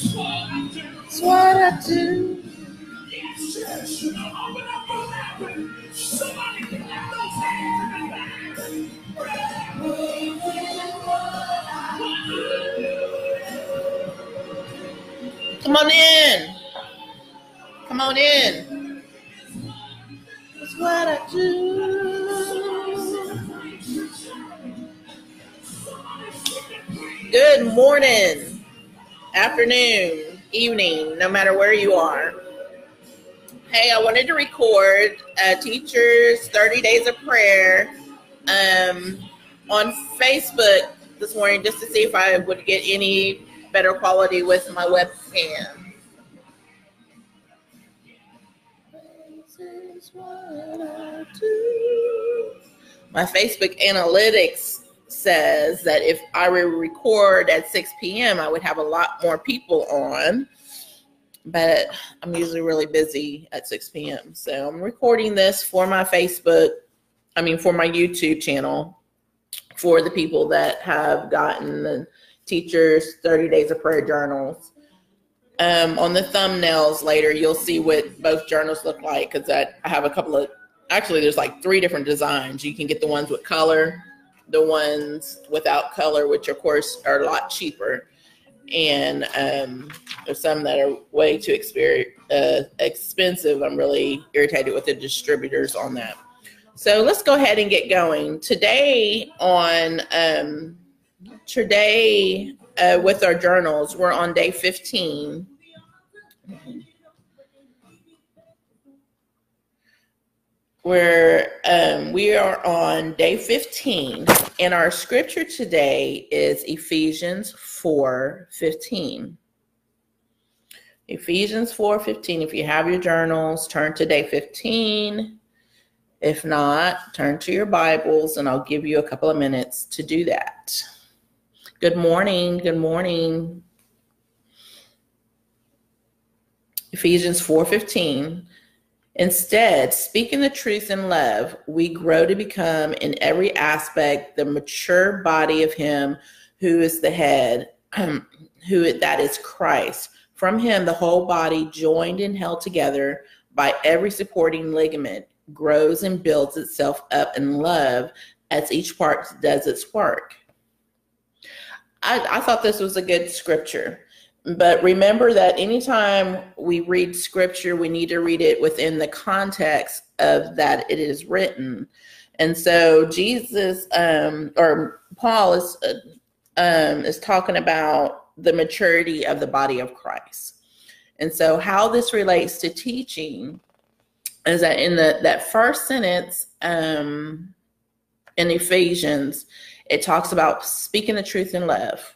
That's what I do. Come on in. Come on in. That's what I do. Good morning, afternoon, evening, no matter where you are. Hey, I wanted to record uh, Teachers 30 Days of Prayer um, on Facebook this morning just to see if I would get any better quality with my webcam. My Facebook analytics says that if I were record at 6 p.m., I would have a lot more people on. But I'm usually really busy at 6 p.m. So I'm recording this for my Facebook, I mean, for my YouTube channel for the people that have gotten the teachers 30 days of prayer journals. Um, on the thumbnails later, you'll see what both journals look like because I have a couple of, actually, there's like three different designs. You can get the ones with color, the ones without color, which of course are a lot cheaper. And um, there's some that are way too uh, expensive. I'm really irritated with the distributors on that. So let's go ahead and get going. Today on um, today uh, with our journals, we're on day 15. Where um, we are on day 15, and our scripture today is Ephesians 4 15. Ephesians 4 15. If you have your journals, turn to day 15. If not, turn to your Bibles, and I'll give you a couple of minutes to do that. Good morning. Good morning. Ephesians 4:15 Instead, speaking the truth in love, we grow to become in every aspect the mature body of him who is the head, who that is Christ. From him the whole body joined and held together by every supporting ligament grows and builds itself up in love as each part does its work. I, I thought this was a good scripture. But remember that anytime we read scripture, we need to read it within the context of that it is written. And so Jesus um, or Paul is uh, um, is talking about the maturity of the body of Christ. And so how this relates to teaching is that in the that first sentence um, in Ephesians, it talks about speaking the truth in love.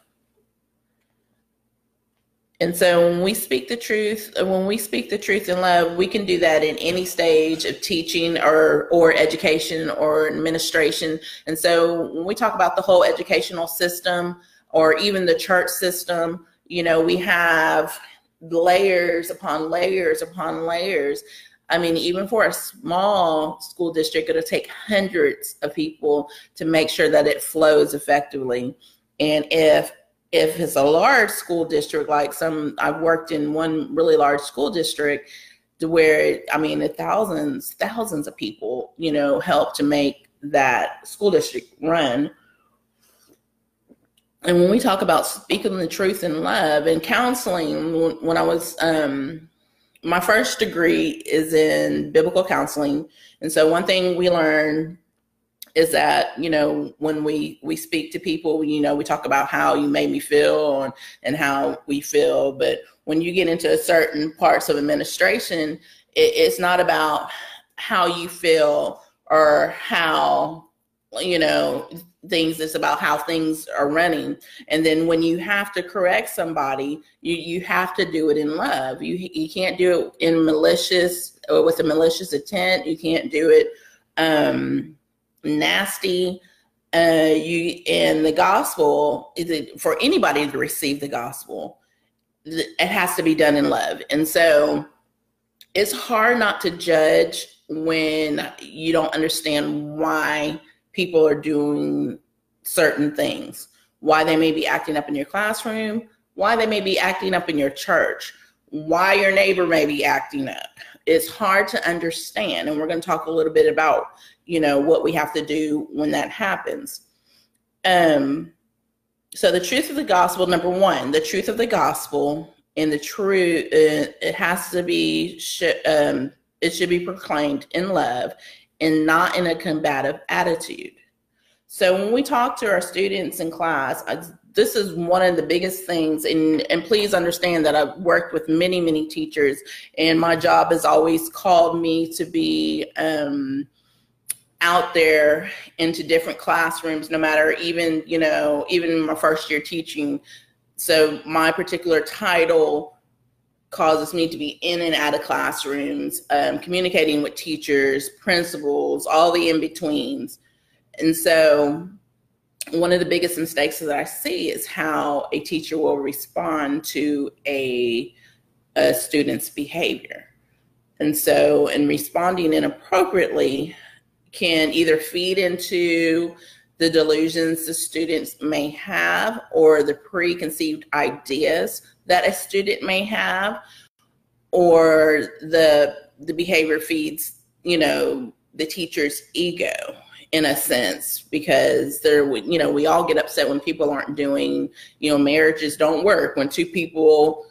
And so when we speak the truth, uh, when we speak the truth in love, we can do that in any stage of teaching or or education or administration. And so when we talk about the whole educational system or even the church system, you know, we have layers upon layers upon layers. I mean, even for a small school district, it'll take hundreds of people to make sure that it flows effectively. And if if it's a large school district, like some, I've worked in one really large school district where, I mean, thousands, thousands of people, you know, help to make that school district run. And when we talk about speaking the truth in love and counseling, when I was, um, my first degree is in biblical counseling. And so one thing we learn is that you know when we we speak to people you know we talk about how you made me feel and, and how we feel. But when you get into certain parts of administration it, it's not about how you feel or how you know things it's about how things are running. And then when you have to correct somebody you you have to do it in love. You you can't do it in malicious or with a malicious intent. You can't do it um nasty uh, you in the gospel is it for anybody to receive the gospel it has to be done in love and so it's hard not to judge when you don't understand why people are doing certain things why they may be acting up in your classroom why they may be acting up in your church, why your neighbor may be acting up. It's hard to understand. And we're going to talk a little bit about, you know, what we have to do when that happens. Um, so the truth of the gospel, number one, the truth of the gospel and the truth, uh, it has to be, um, it should be proclaimed in love and not in a combative attitude. So when we talk to our students in class, I, this is one of the biggest things and and please understand that I've worked with many many teachers and my job has always called me to be um, out there into different classrooms no matter even you know even my first year teaching. So my particular title causes me to be in and out of classrooms um, communicating with teachers principals all the in-betweens. And so, one of the biggest mistakes that I see is how a teacher will respond to a, a student's behavior. And so, in responding inappropriately, can either feed into the delusions the students may have or the preconceived ideas that a student may have or the the behavior feeds you know the teacher's ego in a sense because there you know we all get upset when people aren't doing you know marriages don't work when two people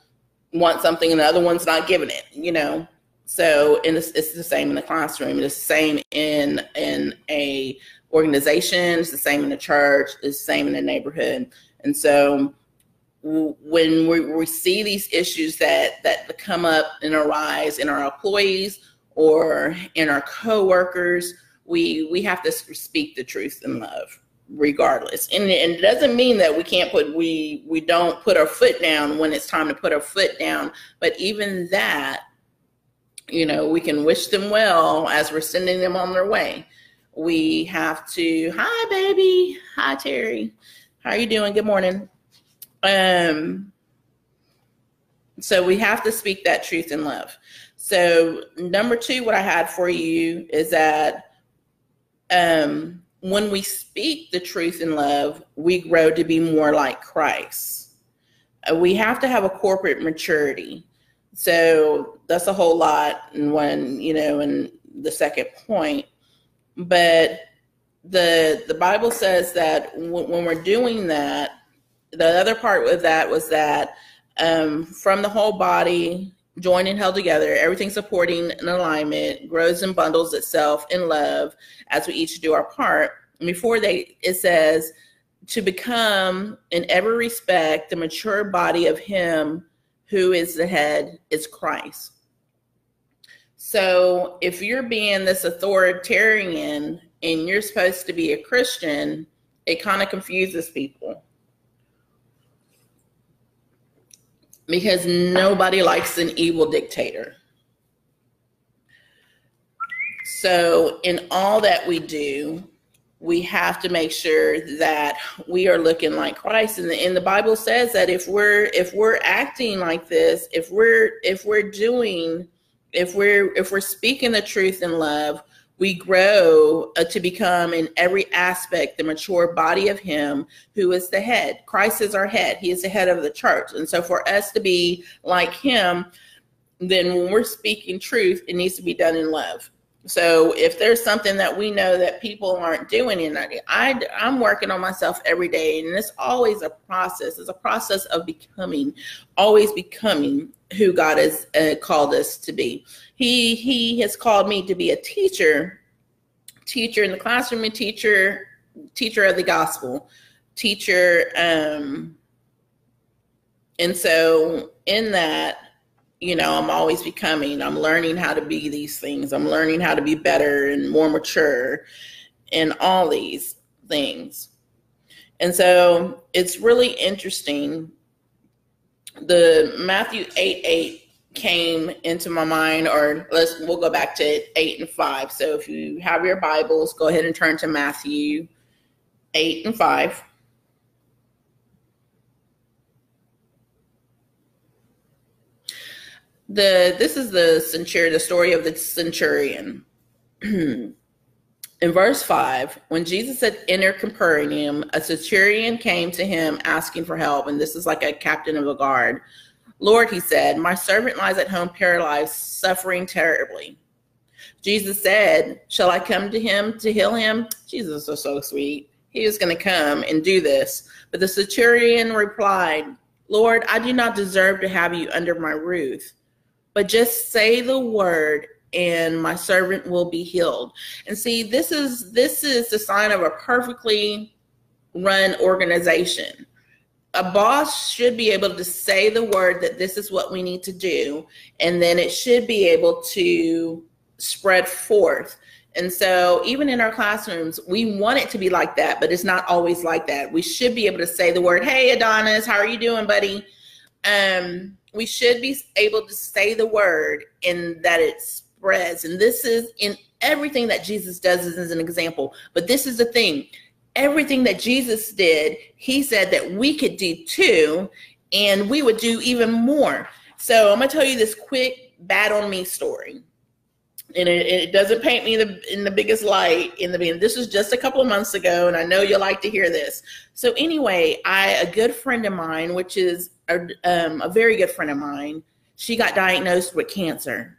want something and the other one's not giving it you know? So and it's, it's the same in the classroom it's the same in in a organization it's the same in the church it's the same in the neighborhood. And so when we, we see these issues that that come up and arise in our employees or in our coworkers we we have to speak the truth in love regardless. And, and it doesn't mean that we can't put we we don't put our foot down when it's time to put our foot down but even that you know we can wish them well as we're sending them on their way. We have to hi baby. Hi terry. How are you doing? Good morning. Um so we have to speak that truth in love. So number two what i had for you is that um, when we speak the truth in love, we grow to be more like Christ. Uh, we have to have a corporate maturity. So that's a whole lot and one, you know, and the second point. But the the Bible says that w- when we're doing that, the other part of that was that um, from the whole body, joined and held together, everything supporting an alignment, grows and bundles itself in love as we each do our part. Before they, it says, to become in every respect the mature body of Him who is the head is Christ. So if you're being this authoritarian and you're supposed to be a Christian, it kind of confuses people because nobody likes an evil dictator. So, in all that we do, we have to make sure that we are looking like Christ. And the, and the Bible says that if we're if we're acting like this, if we're if we're doing, if we're if we're speaking the truth in love, we grow uh, to become in every aspect the mature body of him who is the head. Christ is our head. He is the head of the church. And so for us to be like him then when we're speaking truth it needs to be done in love so if there's something that we know that people aren't doing and I, i'm working on myself every day and it's always a process. It's a process of becoming always becoming who god has uh, called us to be. He he has called me to be a teacher teacher in the classroom and teacher teacher of the gospel. Teacher um and so in that you know i'm always becoming i'm learning how to be these things. I'm learning how to be better and more mature in all these things. And so it's really interesting. The matthew 8 8 came into my mind or let's we'll go back to 8 and 5 so if you have your bibles go ahead and turn to matthew 8 and 5 the this is the centurion the story of the centurion in verse 5, when Jesus had entered Capernaum, a centurion came to him asking for help. And this is like a captain of the guard. Lord, he said, my servant lies at home paralyzed, suffering terribly. Jesus said, Shall I come to him to heal him? Jesus was so sweet. He was going to come and do this. But the centurion replied, Lord, I do not deserve to have you under my roof, but just say the word and my servant will be healed. And see, this is this is the sign of a perfectly run organization. A boss should be able to say the word that this is what we need to do, and then it should be able to spread forth. And so, even in our classrooms, we want it to be like that, but it's not always like that. We should be able to say the word, "Hey, Adonis, how are you doing, buddy?" Um, we should be able to say the word, and that it spreads. And this is in everything that Jesus does is an example. But this is the thing: everything that Jesus did, He said that we could do too, and we would do even more. So, I'm gonna tell you this quick "bad on me" story and it, it, doesn't paint me in the, in the biggest light in the beginning. This was just a couple of months ago, and I know you'll like to hear this. So anyway, I a good friend of mine, which is a, um, a very good friend of mine, she got diagnosed with cancer,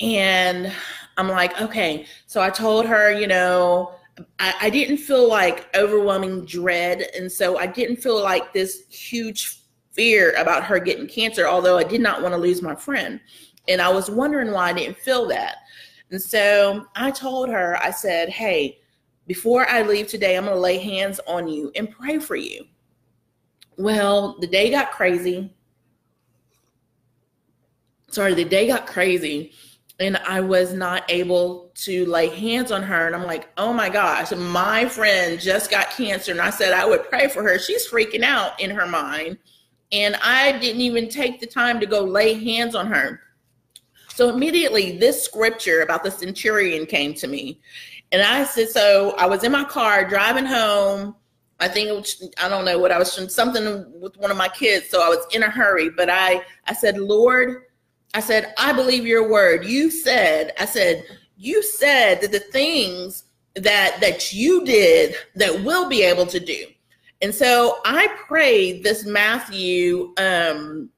and I'm like, okay. So I told her, you know, I, I didn't feel like overwhelming dread, and so I didn't feel like this huge fear about her getting cancer, although I did not want to lose my friend. And I was wondering why I didn't feel that. And so I told her, I said, hey, before I leave today, I'm going to lay hands on you and pray for you. Well, the day got crazy. Sorry, the day got crazy and I was not able to lay hands on her. And I'm like, oh my gosh, my friend just got cancer. And I said I would pray for her. She's freaking out in her mind. And I didn't even take the time to go lay hands on her. So immediately, this scripture about the centurion came to me. And I said, so I was in my car driving home. I think was, I don't know what I was doing. something with one of my kids, so I was in a hurry. But I I said, Lord, I said, I believe your word. You said, I said, you said that the things that that you did that we'll be able to do. And so I prayed this Matthew um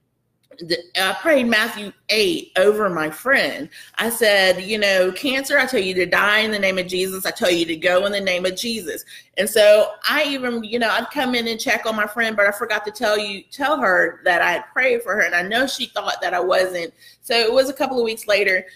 I prayed Matthew 8 over my friend. I said, you know, cancer, I tell you to die in the name of Jesus. I tell you to go in the name of Jesus. And so I even, you know, I'd come in and check on my friend, but I forgot to tell you, tell her that I had prayed for her. And I know she thought that I wasn't. So it was a couple of weeks later.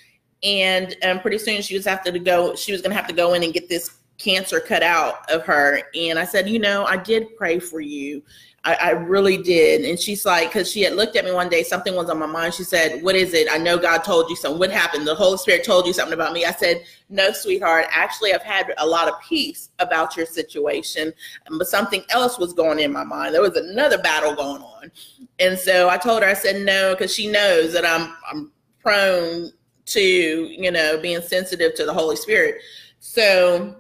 And um, pretty soon she was have to go, she was going to have to go in and get this cancer cut out of her. And I said, you know, I did pray for you. I, I really did. And she's like, because she had looked at me one day, something was on my mind. She said, What is it? I know God told you something. What happened? The Holy Spirit told you something about me. I said, No, sweetheart. Actually, I've had a lot of peace about your situation, but something else was going in my mind. There was another battle going on. And so I told her, I said, No, because she knows that I'm, I'm prone to, you know, being sensitive to the Holy Spirit. So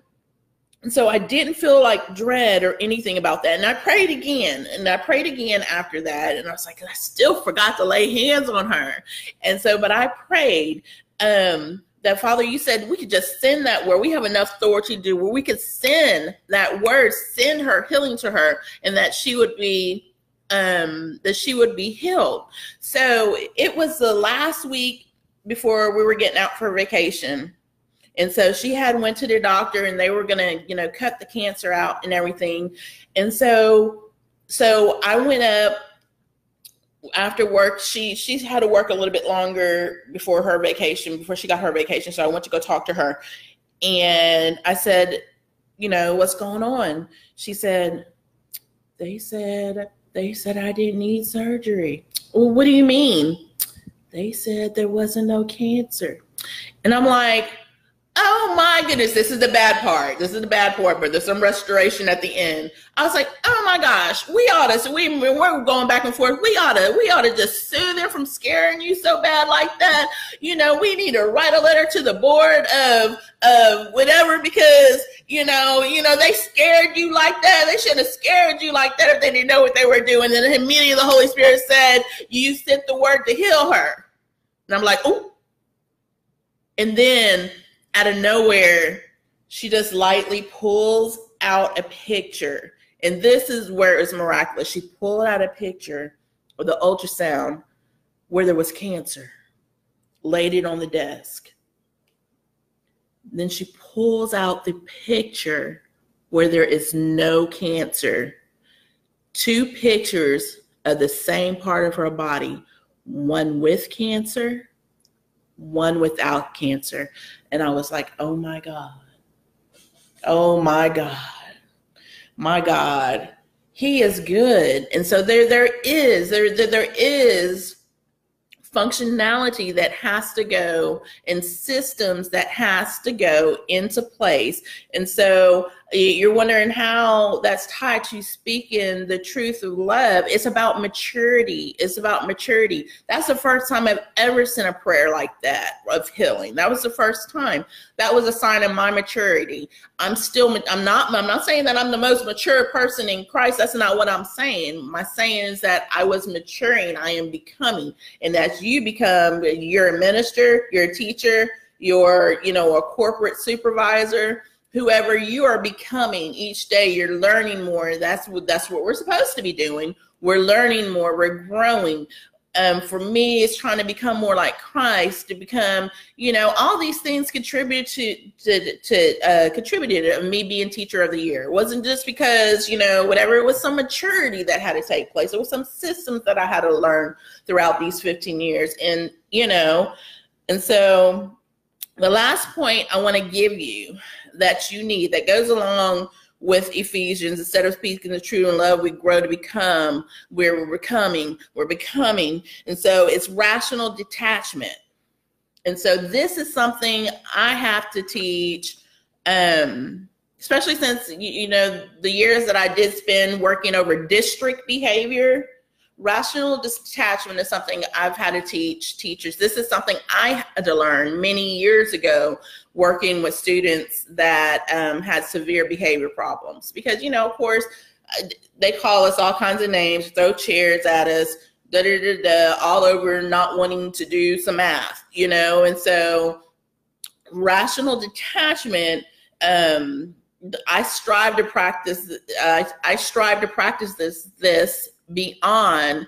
and so I didn't feel like dread or anything about that. And I prayed again and I prayed again after that. And I was like, I still forgot to lay hands on her. And so, but I prayed um, that Father, you said we could just send that word. We have enough authority to do where we could send that word, send her healing to her, and that she would be um that she would be healed. So it was the last week before we were getting out for vacation and so she had went to the doctor and they were going to, you know, cut the cancer out and everything. And so so I went up after work. She she had to work a little bit longer before her vacation before she got her vacation. So i went to go talk to her. And i said you know what's going on? She said they said they said i didn't need surgery. Well what do you mean? They said there wasn't no cancer. And i'm like Oh my goodness, this is the bad part. This is the bad part, but there's some restoration at the end. I was like, oh my gosh, we ought to. So we we're going back and forth. We ought to. We ought to just soothe her from scaring you so bad like that. You know, we need to write a letter to the board of of whatever because you know, you know they scared you like that. They should have scared you like that if they didn't know what they were doing. And immediately the Holy Spirit said, "You sent the word to heal her," and I'm like, oh. And then out of nowhere, she just lightly pulls out a picture. And this is where it's miraculous. She pulled out a picture of the ultrasound where there was cancer, laid it on the desk. Then she pulls out the picture where there is no cancer. Two pictures of the same part of her body, one with cancer, one without cancer. And I was like, oh my God. Oh my God. My God. He is good. And so there there is there there, there is functionality that has to go and systems that has to go into place. And so you're wondering how that's tied to speaking the truth of love. It's about maturity. It's about maturity. That's the first time I've ever sent a prayer like that of healing. That was the first time. That was a sign of my maturity. I'm still, I'm not, I'm not saying that I'm the most mature person in Christ. That's not what I'm saying. My saying is that I was maturing. I am becoming. And as you become, you're a minister, you're a teacher, you're, you know, a corporate supervisor whoever you are becoming each day you're learning more. That's what that's what we're supposed to be doing. We're learning more. We're growing. Um, for me it's trying to become more like christ to become you know all these things contributed to to, to uh, contributed to me being teacher of the year. It wasn't just because you know whatever it was some maturity that had to take place. It was some systems that i had to learn throughout these 15 years. And you know and so the last point i want to give you that you need that goes along with Ephesians. Instead of speaking the truth in love, we grow to become where we're becoming, we're becoming. And so it's rational detachment. And so this is something I have to teach, um, especially since, you, you know, the years that I did spend working over district behavior rational detachment is something I've had to teach teachers. This is something I had to learn many years ago working with students that um, had severe behavior problems. Because, you know, of course, uh, they call us all kinds of names, throw chairs at us, da da da da, all over not wanting to do some math, you know, and so rational detachment. Um, I strive to practice. Uh, I strive to practice this this beyond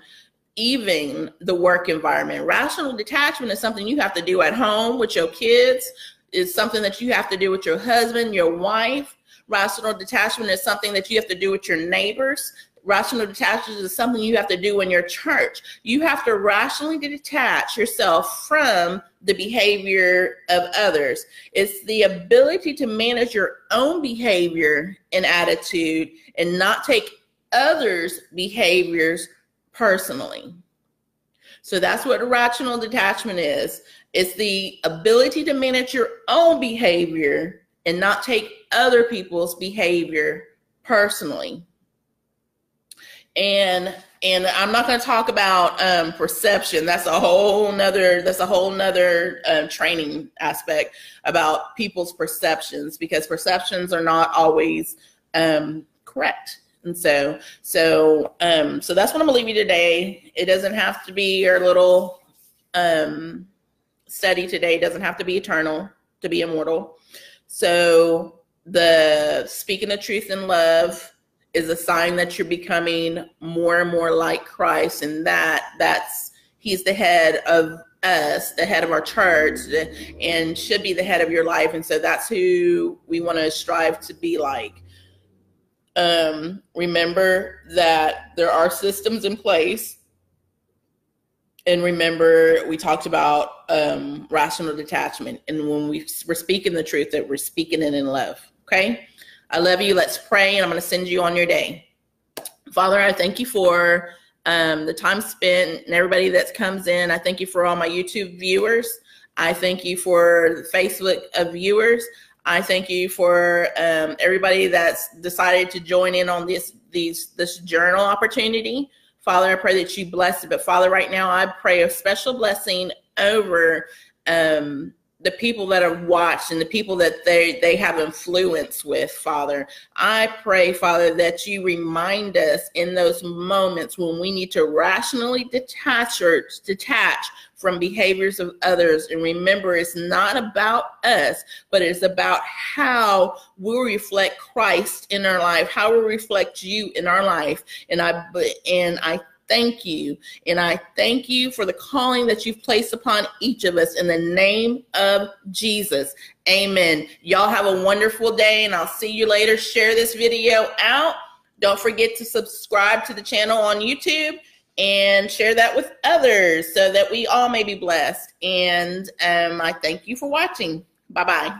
even the work environment. Rational detachment is something you have to do at home with your kids. It's something that you have to do with your husband, your wife. Rational detachment is something that you have to do with your neighbors. Rational detachment is something you have to do in your church. You have to rationally detach yourself from the behavior of others. It's the ability to manage your own behavior and attitude and not take others' behaviors personally. So that's what rational detachment is. It's the ability to manage your own behavior and not take other people's behavior personally. And and I'm not going to talk about um, perception. That's a whole nother. That's a whole nother um, training aspect about people's perceptions because perceptions are not always um, correct. And so, so, um, so that's what I'm gonna leave you today. It doesn't have to be your little um, study today. It doesn't have to be eternal to be immortal. So the speaking the truth in love is a sign that you're becoming more and more like Christ, and that that's He's the head of us, the head of our church, and should be the head of your life. And so that's who we want to strive to be like. Um, remember that there are systems in place. And remember, we talked about um, rational detachment. And when we, we're speaking the truth, that we're speaking it in love. Okay? I love you. Let's pray, and I'm going to send you on your day. Father, I thank you for um, the time spent and everybody that comes in. I thank you for all my YouTube viewers. I thank you for Facebook viewers. I thank you for um, everybody that's decided to join in on this these this journal opportunity. Father, I pray that you bless it. But Father, right now I pray a special blessing over um, the people that are watched and the people that they they have influence with father i pray father that you remind us in those moments when we need to rationally detach or detach from behaviors of others and remember it's not about us but it's about how we reflect christ in our life how we reflect you in our life and i and i thank you. And I thank you for the calling that you've placed upon each of us in the name of Jesus. Amen. Y'all have a wonderful day, and I'll see you later. Share this video out. Don't forget to subscribe to the channel on YouTube and share that with others so that we all may be blessed. And um, I thank you for watching. Bye bye.